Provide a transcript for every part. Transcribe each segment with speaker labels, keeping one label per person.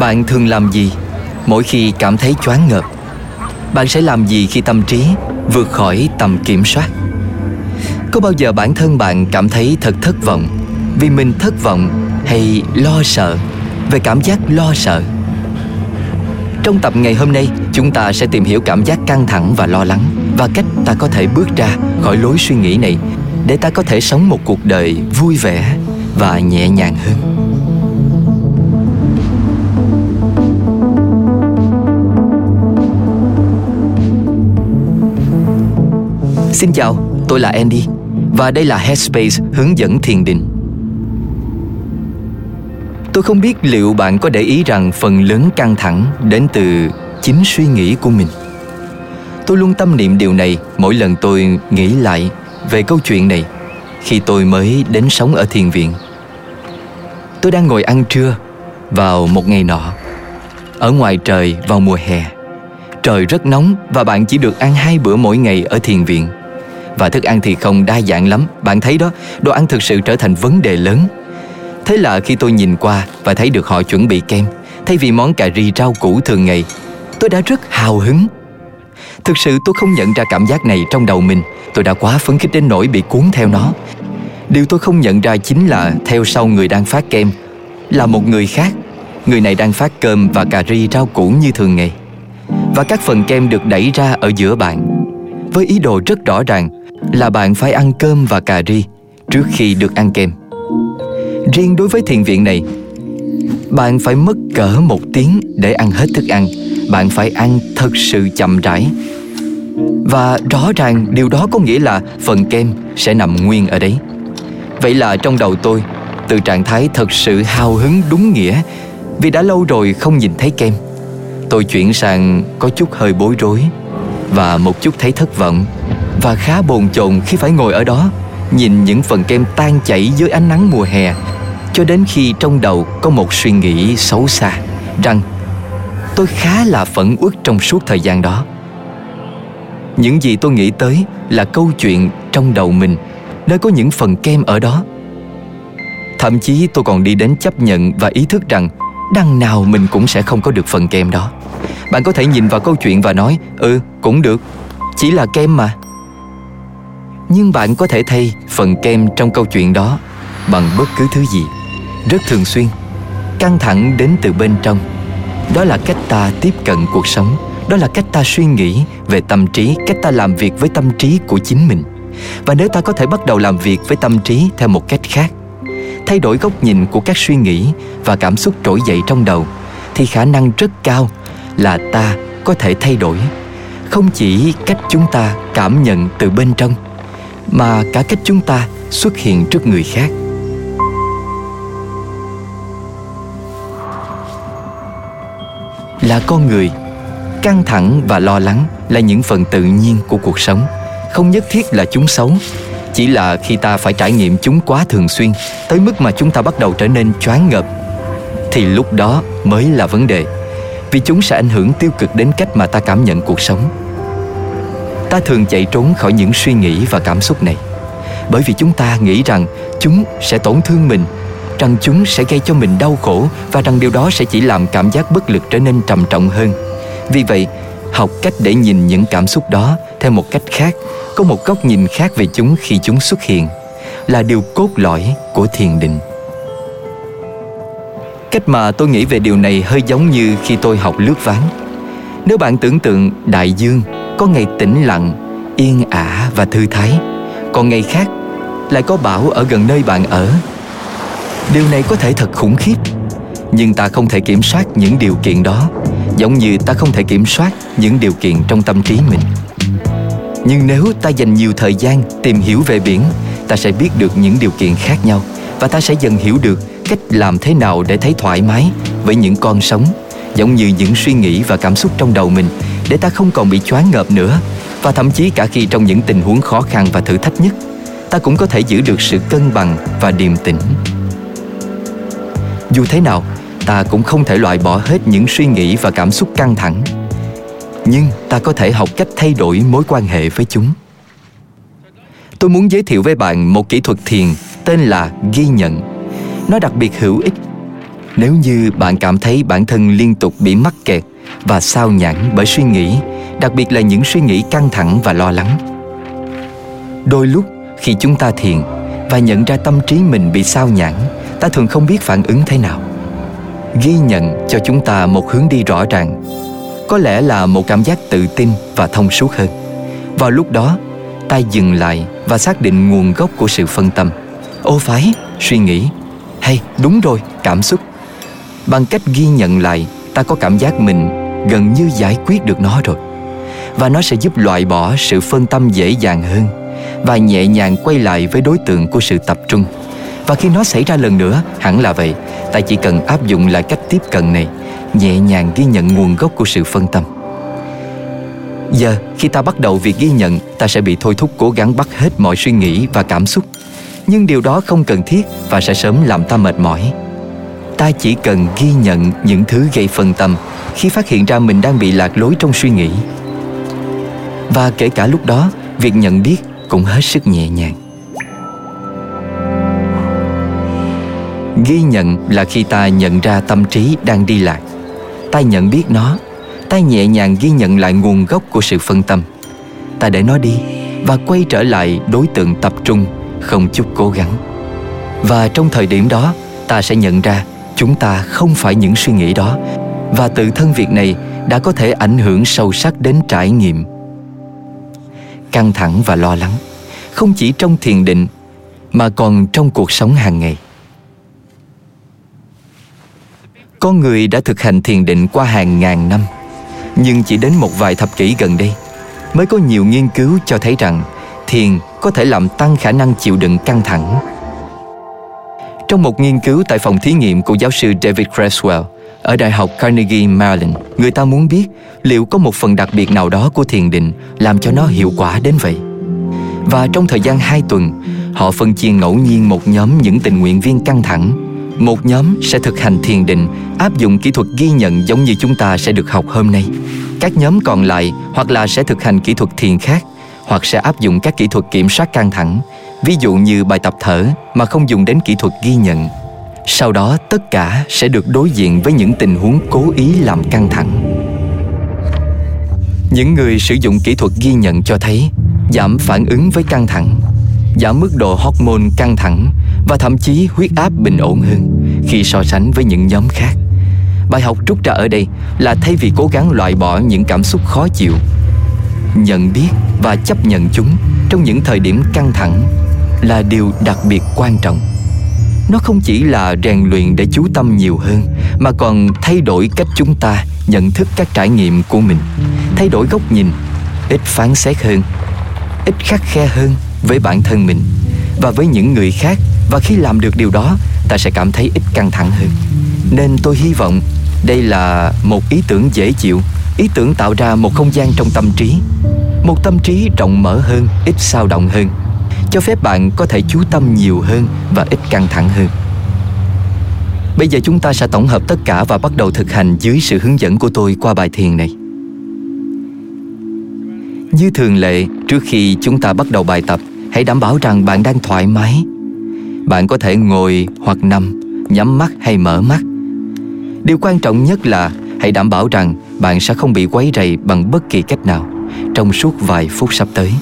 Speaker 1: Bạn thường làm gì mỗi khi cảm thấy choáng ngợp? Bạn sẽ làm gì khi tâm trí vượt khỏi tầm kiểm soát? Có bao giờ bản thân bạn cảm thấy thật thất vọng vì mình thất vọng hay lo sợ về cảm giác lo sợ? Trong tập ngày hôm nay, chúng ta sẽ tìm hiểu cảm giác căng thẳng và lo lắng và cách ta có thể bước ra khỏi lối suy nghĩ này để ta có thể sống một cuộc đời vui vẻ và nhẹ nhàng hơn. Xin chào, tôi là Andy và đây là Headspace hướng dẫn thiền định. Tôi không biết liệu bạn có để ý rằng phần lớn căng thẳng đến từ chính suy nghĩ của mình. Tôi luôn tâm niệm điều này mỗi lần tôi nghĩ lại về câu chuyện này khi tôi mới đến sống ở thiền viện. Tôi đang ngồi ăn trưa vào một ngày nọ. Ở ngoài trời vào mùa hè. Trời rất nóng và bạn chỉ được ăn hai bữa mỗi ngày ở thiền viện. Và thức ăn thì không đa dạng lắm. Bạn thấy đó, đồ ăn thực sự trở thành vấn đề lớn. Thế là khi tôi nhìn qua và thấy được họ chuẩn bị kem Thay vì món cà ri rau củ thường ngày Tôi đã rất hào hứng. Thực sự tôi không nhận ra cảm giác này trong đầu mình. Tôi đã quá phấn khích đến nỗi bị cuốn theo nó. Điều tôi không nhận ra chính là Theo sau người đang phát kem Là một người khác Người này đang phát cơm và cà ri rau củ như thường ngày Và các phần kem được đẩy ra ở giữa bạn Với ý đồ rất rõ ràng là bạn phải ăn cơm và cà ri trước khi được ăn kem. Riêng đối với thiền viện này, bạn phải mất cỡ một tiếng để ăn hết thức ăn. Bạn phải ăn thật sự chậm rãi. Và rõ ràng điều đó có nghĩa là phần kem sẽ nằm nguyên ở đấy. Vậy là trong đầu tôi, từ trạng thái thật sự hào hứng đúng nghĩa vì đã lâu rồi không nhìn thấy kem. Tôi chuyển sang có chút hơi bối rối và một chút thấy thất vọng và khá bồn chồn khi phải ngồi ở đó nhìn những phần kem tan chảy dưới ánh nắng mùa hè cho đến khi trong đầu có một suy nghĩ xấu xa rằng tôi khá là phẫn uất trong suốt thời gian đó những gì tôi nghĩ tới là câu chuyện trong đầu mình nơi có những phần kem ở đó. Thậm chí tôi còn đi đến chấp nhận và ý thức rằng đằng nào mình cũng sẽ không có được phần kem đó. Bạn có thể nhìn vào câu chuyện và nói ừ cũng được. Chỉ là kem mà. Nhưng bạn có thể thay phần kem trong câu chuyện đó bằng bất cứ thứ gì, rất thường xuyên, căng thẳng đến từ bên trong. Đó là cách ta tiếp cận cuộc sống, đó là cách ta suy nghĩ về tâm trí, cách ta làm việc với tâm trí của chính mình và nếu ta có thể bắt đầu làm việc với tâm trí theo một cách khác, thay đổi góc nhìn của các suy nghĩ và cảm xúc trỗi dậy trong đầu, thì khả năng rất cao là ta có thể thay đổi. Không chỉ cách chúng ta cảm nhận từ bên trong, mà cả cách chúng ta xuất hiện trước người khác. Là con người, căng thẳng và lo lắng là những phần tự nhiên của cuộc sống không nhất thiết là chúng xấu, chỉ là khi ta phải trải nghiệm chúng quá thường xuyên, tới mức mà chúng ta bắt đầu trở nên choáng ngợp, thì lúc đó mới là vấn đề. Vì chúng sẽ ảnh hưởng tiêu cực đến cách mà ta cảm nhận cuộc sống. Ta thường chạy trốn khỏi những suy nghĩ và cảm xúc này, bởi vì chúng ta nghĩ rằng chúng sẽ tổn thương mình, rằng chúng sẽ gây cho mình đau khổ và rằng điều đó sẽ chỉ làm cảm giác bất lực trở nên trầm trọng hơn. Vì vậy, học cách để nhìn những cảm xúc đó theo một cách khác, có một góc nhìn khác về chúng khi chúng xuất hiện, là điều cốt lõi của thiền định. Cách mà tôi nghĩ về điều này hơi giống như khi tôi học lướt ván. Nếu bạn tưởng tượng đại dương có ngày tĩnh lặng, yên ả và thư thái, còn ngày khác lại có bão ở gần nơi bạn ở. Điều này có thể thật khủng khiếp, nhưng ta không thể kiểm soát những điều kiện đó, giống như ta không thể kiểm soát những điều kiện trong tâm trí mình nhưng nếu ta dành nhiều thời gian tìm hiểu về biển, ta sẽ biết được những điều kiện khác nhau. Và ta sẽ dần hiểu được cách làm thế nào để thấy thoải mái với những con sống, giống như những suy nghĩ và cảm xúc trong đầu mình, để ta không còn bị choáng ngợp nữa. Và thậm chí cả khi trong những tình huống khó khăn và thử thách nhất, ta cũng có thể giữ được sự cân bằng và điềm tĩnh. Dù thế nào, ta cũng không thể loại bỏ hết những suy nghĩ và cảm xúc căng thẳng nhưng ta có thể học cách thay đổi mối quan hệ với chúng. Tôi muốn giới thiệu với bạn một kỹ thuật thiền tên là ghi nhận. Nó đặc biệt hữu ích nếu như bạn cảm thấy bản thân liên tục bị mắc kẹt và sao nhãn bởi suy nghĩ, đặc biệt là những suy nghĩ căng thẳng và lo lắng. Đôi lúc, khi chúng ta thiền và nhận ra tâm trí mình bị sao nhãn ta thường không biết phản ứng thế nào. Ghi nhận cho chúng ta một hướng đi rõ ràng có lẽ là một cảm giác tự tin và thông suốt hơn. Vào lúc đó ta dừng lại và xác định nguồn gốc của sự phân tâm. Ô phái, suy nghĩ. Hay, đúng rồi, cảm xúc. Bằng cách ghi nhận lại, ta có cảm giác mình gần như giải quyết được nó rồi. Và nó sẽ giúp loại bỏ sự phân tâm dễ dàng hơn và nhẹ nhàng quay lại với đối tượng của sự tập trung. Và khi nó xảy ra lần nữa, hẳn là vậy. Ta chỉ cần áp dụng lại cách tiếp cận này nhẹ nhàng ghi nhận nguồn gốc của sự phân tâm. Giờ, khi ta bắt đầu việc ghi nhận, ta sẽ bị thôi thúc cố gắng bắt hết mọi suy nghĩ và cảm xúc. Nhưng điều đó không cần thiết và sẽ sớm làm ta mệt mỏi. Ta chỉ cần ghi nhận những thứ gây phân tâm khi phát hiện ra mình đang bị lạc lối trong suy nghĩ. Và kể cả lúc đó, việc nhận biết cũng hết sức nhẹ nhàng. Ghi nhận là khi ta nhận ra tâm trí đang đi lạc ta nhận biết nó. Ta nhẹ nhàng ghi nhận lại nguồn gốc của sự phân tâm. Ta để nó đi và quay trở lại đối tượng tập trung, không chút cố gắng. Và trong thời điểm đó, ta sẽ nhận ra chúng ta không phải những suy nghĩ đó và tự thân việc này đã có thể ảnh hưởng sâu sắc đến trải nghiệm. Căng thẳng và lo lắng, không chỉ trong thiền định mà còn trong cuộc sống hàng ngày. Con người đã thực hành thiền định qua hàng ngàn năm nhưng chỉ đến một vài thập kỷ gần đây mới có nhiều nghiên cứu cho thấy rằng thiền có thể làm tăng khả năng chịu đựng căng thẳng trong một nghiên cứu tại phòng thí nghiệm của giáo sư David Creswell ở Đại học Carnegie Mellon, người ta muốn biết liệu có một phần đặc biệt nào đó của thiền định làm cho nó hiệu quả đến vậy. Và trong thời gian 2 tuần, họ phân chia ngẫu nhiên một nhóm những tình nguyện viên căng thẳng. Một nhóm sẽ thực hành thiền định, áp dụng kỹ thuật ghi nhận giống như chúng ta sẽ được học hôm nay. Các nhóm còn lại hoặc là sẽ thực hành kỹ thuật thiền khác, hoặc sẽ áp dụng các kỹ thuật kiểm soát căng thẳng, ví dụ như bài tập thở mà không dùng đến kỹ thuật ghi nhận sau đó tất cả sẽ được đối diện với những tình huống cố ý làm căng thẳng những người sử dụng kỹ thuật ghi nhận cho thấy giảm phản ứng với căng thẳng giảm mức độ hormone căng thẳng và thậm chí huyết áp bình ổn hơn khi so sánh với những nhóm khác. Bài học rút ra ở đây là thay vì cố gắng loại bỏ những cảm xúc khó chịu, nhận biết và chấp nhận chúng trong những thời điểm căng thẳng là điều đặc biệt quan trọng. Nó không chỉ là rèn luyện để chú tâm nhiều hơn, mà còn thay đổi cách chúng ta nhận thức các trải nghiệm của mình, thay đổi góc nhìn, ít phán xét hơn, ít khắc khe hơn với bản thân mình và với những người khác và khi làm được điều đó, ta sẽ cảm thấy ít căng thẳng hơn. Nên tôi hy vọng đây là một ý tưởng dễ chịu, ý tưởng tạo ra một không gian trong tâm trí, một tâm trí rộng mở hơn, ít sao động hơn, cho phép bạn có thể chú tâm nhiều hơn và ít căng thẳng hơn. Bây giờ chúng ta sẽ tổng hợp tất cả và bắt đầu thực hành dưới sự hướng dẫn của tôi qua bài thiền này. Như thường lệ, trước khi chúng ta bắt đầu bài tập, hãy đảm bảo rằng bạn đang thoải mái bạn có thể ngồi hoặc nằm, nhắm mắt hay mở mắt. Điều quan trọng nhất là hãy đảm bảo rằng bạn sẽ không bị quấy rầy bằng bất kỳ cách nào trong suốt vài phút sắp tới.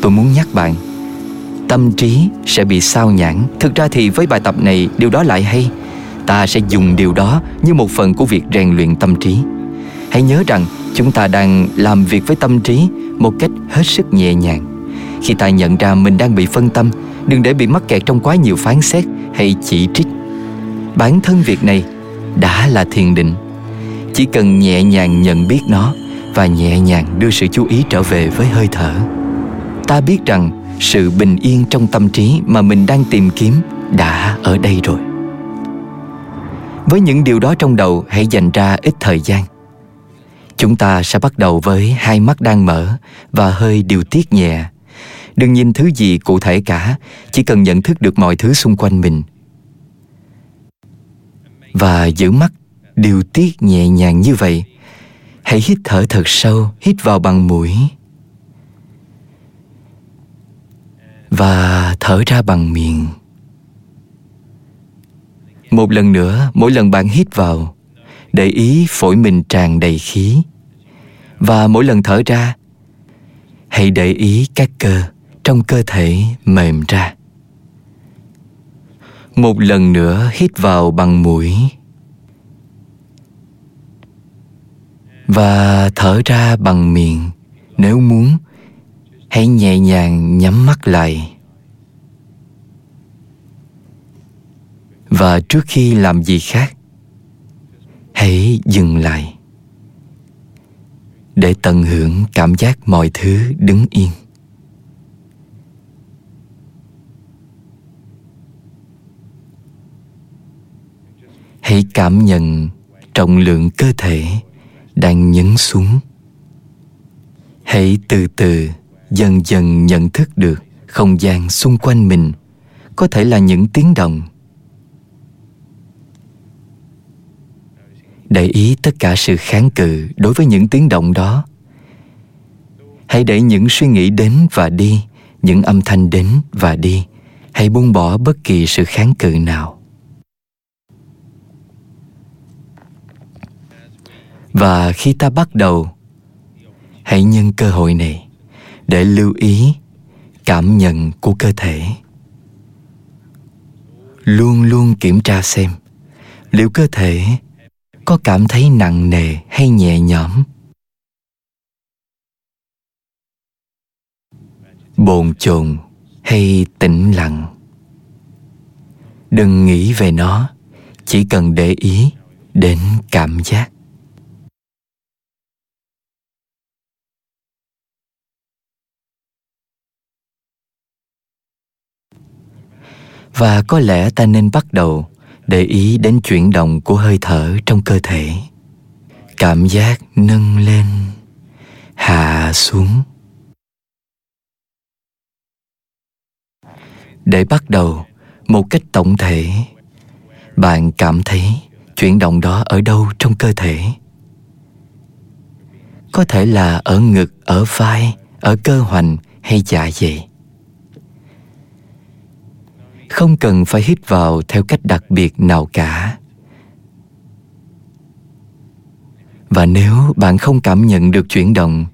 Speaker 1: Tôi muốn nhắc bạn, tâm trí sẽ bị sao nhãn thực ra thì với bài tập này, điều đó lại hay. Ta sẽ dùng điều đó như một phần của việc rèn luyện tâm trí. Hãy nhớ rằng chúng ta đang làm việc với tâm trí một cách hết sức nhẹ nhàng. Khi ta nhận ra mình đang bị phân tâm đừng để bị mắc kẹt trong quá nhiều phán xét hay chỉ trích. Bản thân việc này đã là thiền định. Chỉ cần nhẹ nhàng nhận biết nó và nhẹ nhàng đưa sự chú ý trở về với hơi thở. Ta biết rằng sự bình yên trong tâm trí mà mình đang tìm kiếm đã ở đây rồi. Với những điều đó trong đầu, hãy dành ra ít thời gian. Chúng ta sẽ bắt đầu với hai mắt đang mở và hơi điều tiết nhẹ đừng nhìn thứ gì cụ thể cả, chỉ cần nhận thức được mọi thứ xung quanh mình. Và giữ mắt, điều tiết nhẹ nhàng như vậy. Hãy hít thở thật sâu, hít vào bằng mũi. Và thở ra bằng miệng. Một lần nữa, mỗi lần bạn hít vào, để ý phổi mình tràn đầy khí. Và mỗi lần thở ra, hãy để ý các cơ trong cơ thể mềm ra. Một lần nữa hít vào bằng mũi. Và thở ra bằng miệng, nếu muốn, hãy nhẹ nhàng nhắm mắt lại. Và trước khi làm gì khác, hãy dừng lại. Để tận hưởng cảm giác mọi thứ đứng yên. Hãy cảm nhận trọng lượng cơ thể đang nhấn xuống. Hãy từ từ, dần dần nhận thức được không gian xung quanh mình có thể là những tiếng động. Để ý tất cả sự kháng cự đối với những tiếng động đó, hãy để những suy nghĩ đến và đi, những âm thanh đến và đi. Hãy buông bỏ bất kỳ sự kháng cự nào. Và khi ta bắt đầu, hãy nhân cơ hội này để lưu ý, cảm nhận của cơ thể. Luôn luôn kiểm tra xem liệu cơ thể có cảm thấy nặng nề hay nhẹ nhõm. Bồn chồn hay tĩnh lặng. Đừng nghĩ về nó, chỉ cần để ý đến cảm giác. Và có lẽ ta nên bắt đầu để ý đến chuyển động của hơi thở trong cơ thể. Cảm giác nâng lên. Hạ xuống. Để bắt đầu một cách tổng thể, bạn cảm thấy chuyển động đó ở đâu trong cơ thể? Có thể là ở ngực, ở vai, ở cơ hoành hay dạ dày không cần phải hít vào theo cách đặc biệt nào cả. Và nếu bạn không cảm nhận được chuyển động,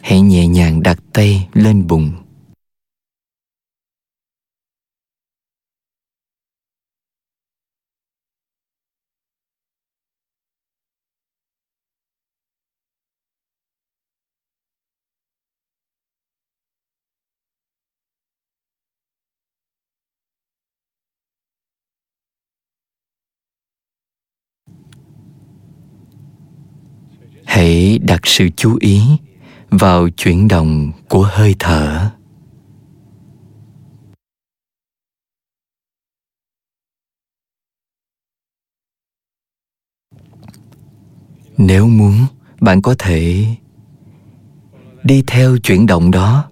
Speaker 1: hãy nhẹ nhàng đặt tay lên bụng. Hãy đặt sự chú ý vào chuyển động của hơi thở. Nếu muốn, bạn có thể đi theo chuyển động đó,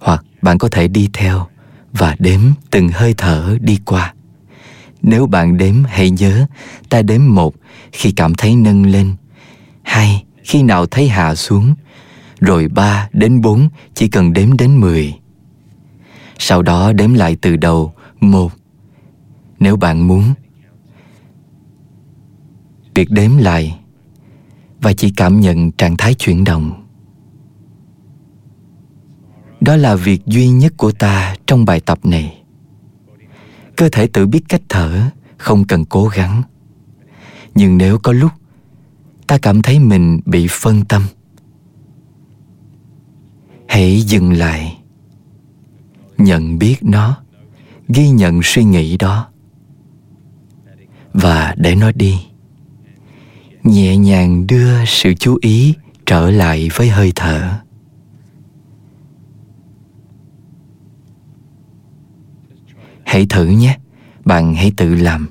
Speaker 1: hoặc bạn có thể đi theo và đếm từng hơi thở đi qua. Nếu bạn đếm, hãy nhớ ta đếm một khi cảm thấy nâng lên. Hai khi nào thấy hạ xuống, rồi ba đến bốn, chỉ cần đếm đến mười. Sau đó đếm lại từ đầu, một. Nếu bạn muốn, việc đếm lại và chỉ cảm nhận trạng thái chuyển động. Đó là việc duy nhất của ta trong bài tập này. Cơ thể tự biết cách thở, không cần cố gắng. Nhưng nếu có lúc ta cảm thấy mình bị phân tâm. Hãy dừng lại. Nhận biết nó. Ghi nhận suy nghĩ đó. Và để nó đi. Nhẹ nhàng đưa sự chú ý trở lại với hơi thở. Hãy thử nhé. Bạn hãy tự làm.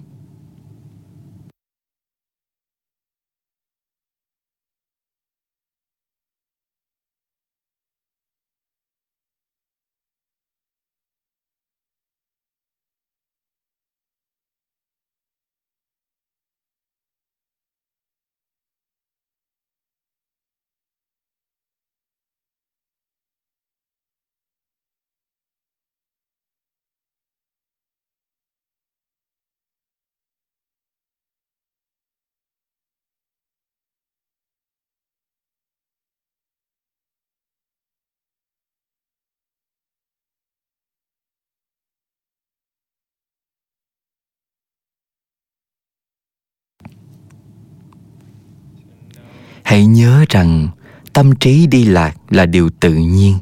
Speaker 1: Hãy nhớ rằng tâm trí đi lạc là điều tự nhiên.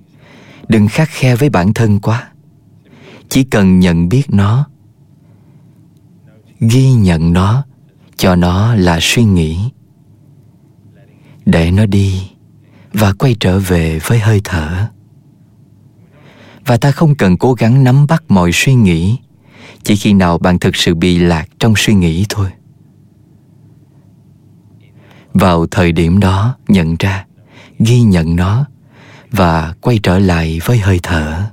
Speaker 1: Đừng khắc khe với bản thân quá. Chỉ cần nhận biết nó, ghi nhận nó, cho nó là suy nghĩ. Để nó đi và quay trở về với hơi thở. Và ta không cần cố gắng nắm bắt mọi suy nghĩ, chỉ khi nào bạn thực sự bị lạc trong suy nghĩ thôi vào thời điểm đó nhận ra, ghi nhận nó và quay trở lại với hơi thở.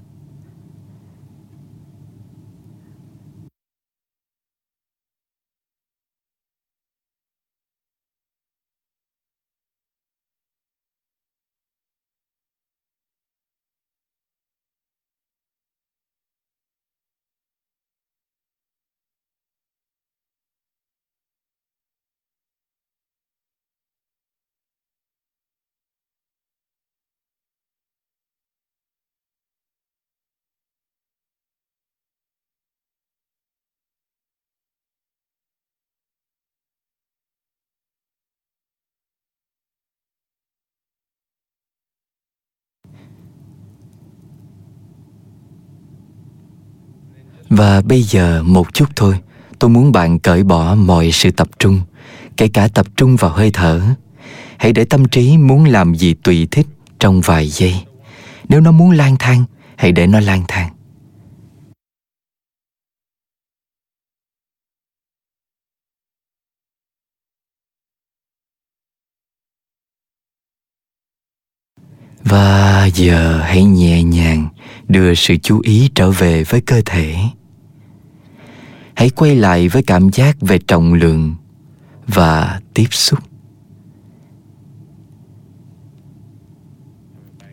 Speaker 1: Và bây giờ một chút thôi, Tôi muốn bạn cởi bỏ mọi sự tập trung, Kể cả tập trung vào hơi thở. Hãy để tâm trí muốn làm gì tùy thích trong vài giây. Nếu nó muốn lang thang, Hãy để nó lang thang. Và giờ hãy nhẹ nhàng đưa sự chú ý trở về với cơ thể. Hãy quay lại với cảm giác về trọng lượng và tiếp xúc.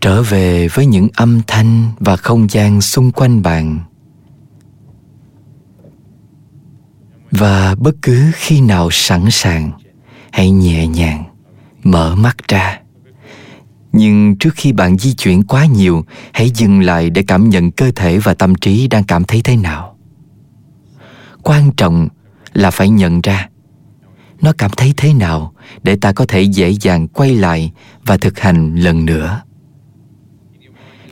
Speaker 1: Trở về với những âm thanh và không gian xung quanh bạn. Và bất cứ khi nào sẵn sàng, hãy nhẹ nhàng, mở mắt ra nhưng trước khi bạn di chuyển quá nhiều, hãy dừng lại để cảm nhận cơ thể và tâm trí đang cảm thấy thế nào. Quan trọng là phải nhận ra, nó cảm thấy thế nào để ta có thể dễ dàng quay lại và thực hành lần nữa.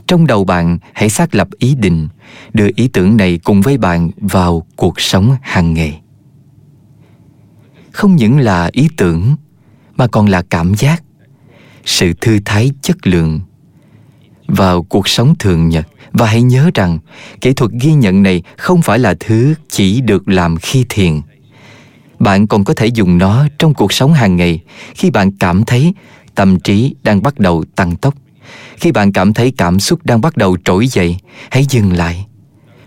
Speaker 1: Trong đầu bạn, hãy xác lập ý định, đưa ý tưởng này cùng với bạn vào cuộc sống hàng ngày. Không những là ý tưởng, mà còn là cảm giác sự thư thái chất lượng. Vào cuộc sống thường nhật, và hãy nhớ rằng, kỹ thuật ghi nhận này không phải là thứ chỉ được làm khi thiền. Bạn còn có thể dùng nó trong cuộc sống hàng ngày. Khi bạn cảm thấy tâm trí đang bắt đầu tăng tốc, khi bạn cảm thấy cảm xúc đang bắt đầu trỗi dậy, hãy dừng lại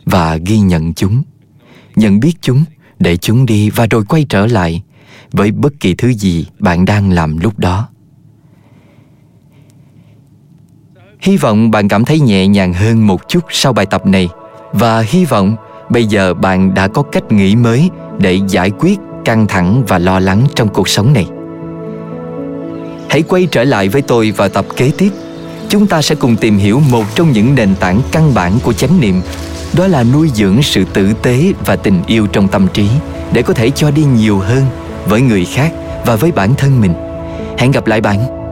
Speaker 1: và ghi nhận chúng. Nhận biết chúng để chúng đi và rồi quay trở lại với bất kỳ thứ gì bạn đang làm lúc đó. Hy vọng bạn cảm thấy nhẹ nhàng hơn một chút sau bài tập này và hy vọng bây giờ bạn đã có cách nghĩ mới để giải quyết căng thẳng và lo lắng trong cuộc sống này. Hãy quay trở lại với tôi vào tập kế tiếp. Chúng ta sẽ cùng tìm hiểu một trong những nền tảng căn bản của chánh niệm, đó là nuôi dưỡng sự tử tế và tình yêu trong tâm trí để có thể cho đi nhiều hơn với người khác và với bản thân mình. Hẹn gặp lại bạn.